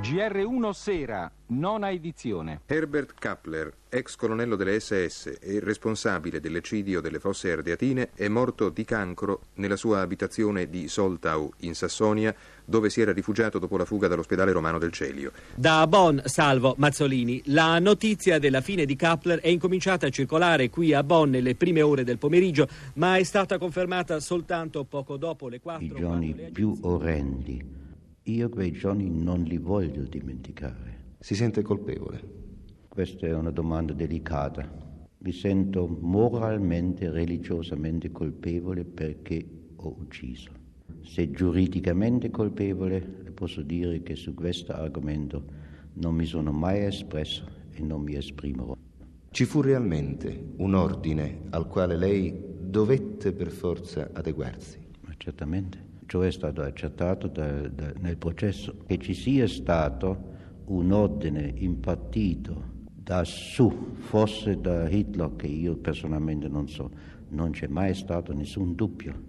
GR1 Sera, nona edizione. Herbert Kappler, ex colonnello delle SS e responsabile dell'eccidio delle fosse ardeatine, è morto di cancro nella sua abitazione di Soltau, in Sassonia, dove si era rifugiato dopo la fuga dall'ospedale romano del Celio. Da Bonn, Salvo Mazzolini, la notizia della fine di Kappler è incominciata a circolare qui a Bonn nelle prime ore del pomeriggio, ma è stata confermata soltanto poco dopo le 4. I giorni più orrendi io quei giorni non li voglio dimenticare. Si sente colpevole? Questa è una domanda delicata. Mi sento moralmente, religiosamente colpevole perché ho ucciso. Se giuridicamente colpevole, posso dire che su questo argomento non mi sono mai espresso e non mi esprimerò. Ci fu realmente un ordine al quale lei dovette per forza adeguarsi? Ma certamente ciò è stato accettato da, da, nel processo, che ci sia stato un ordine impartito da su, forse da Hitler, che io personalmente non so, non c'è mai stato nessun dubbio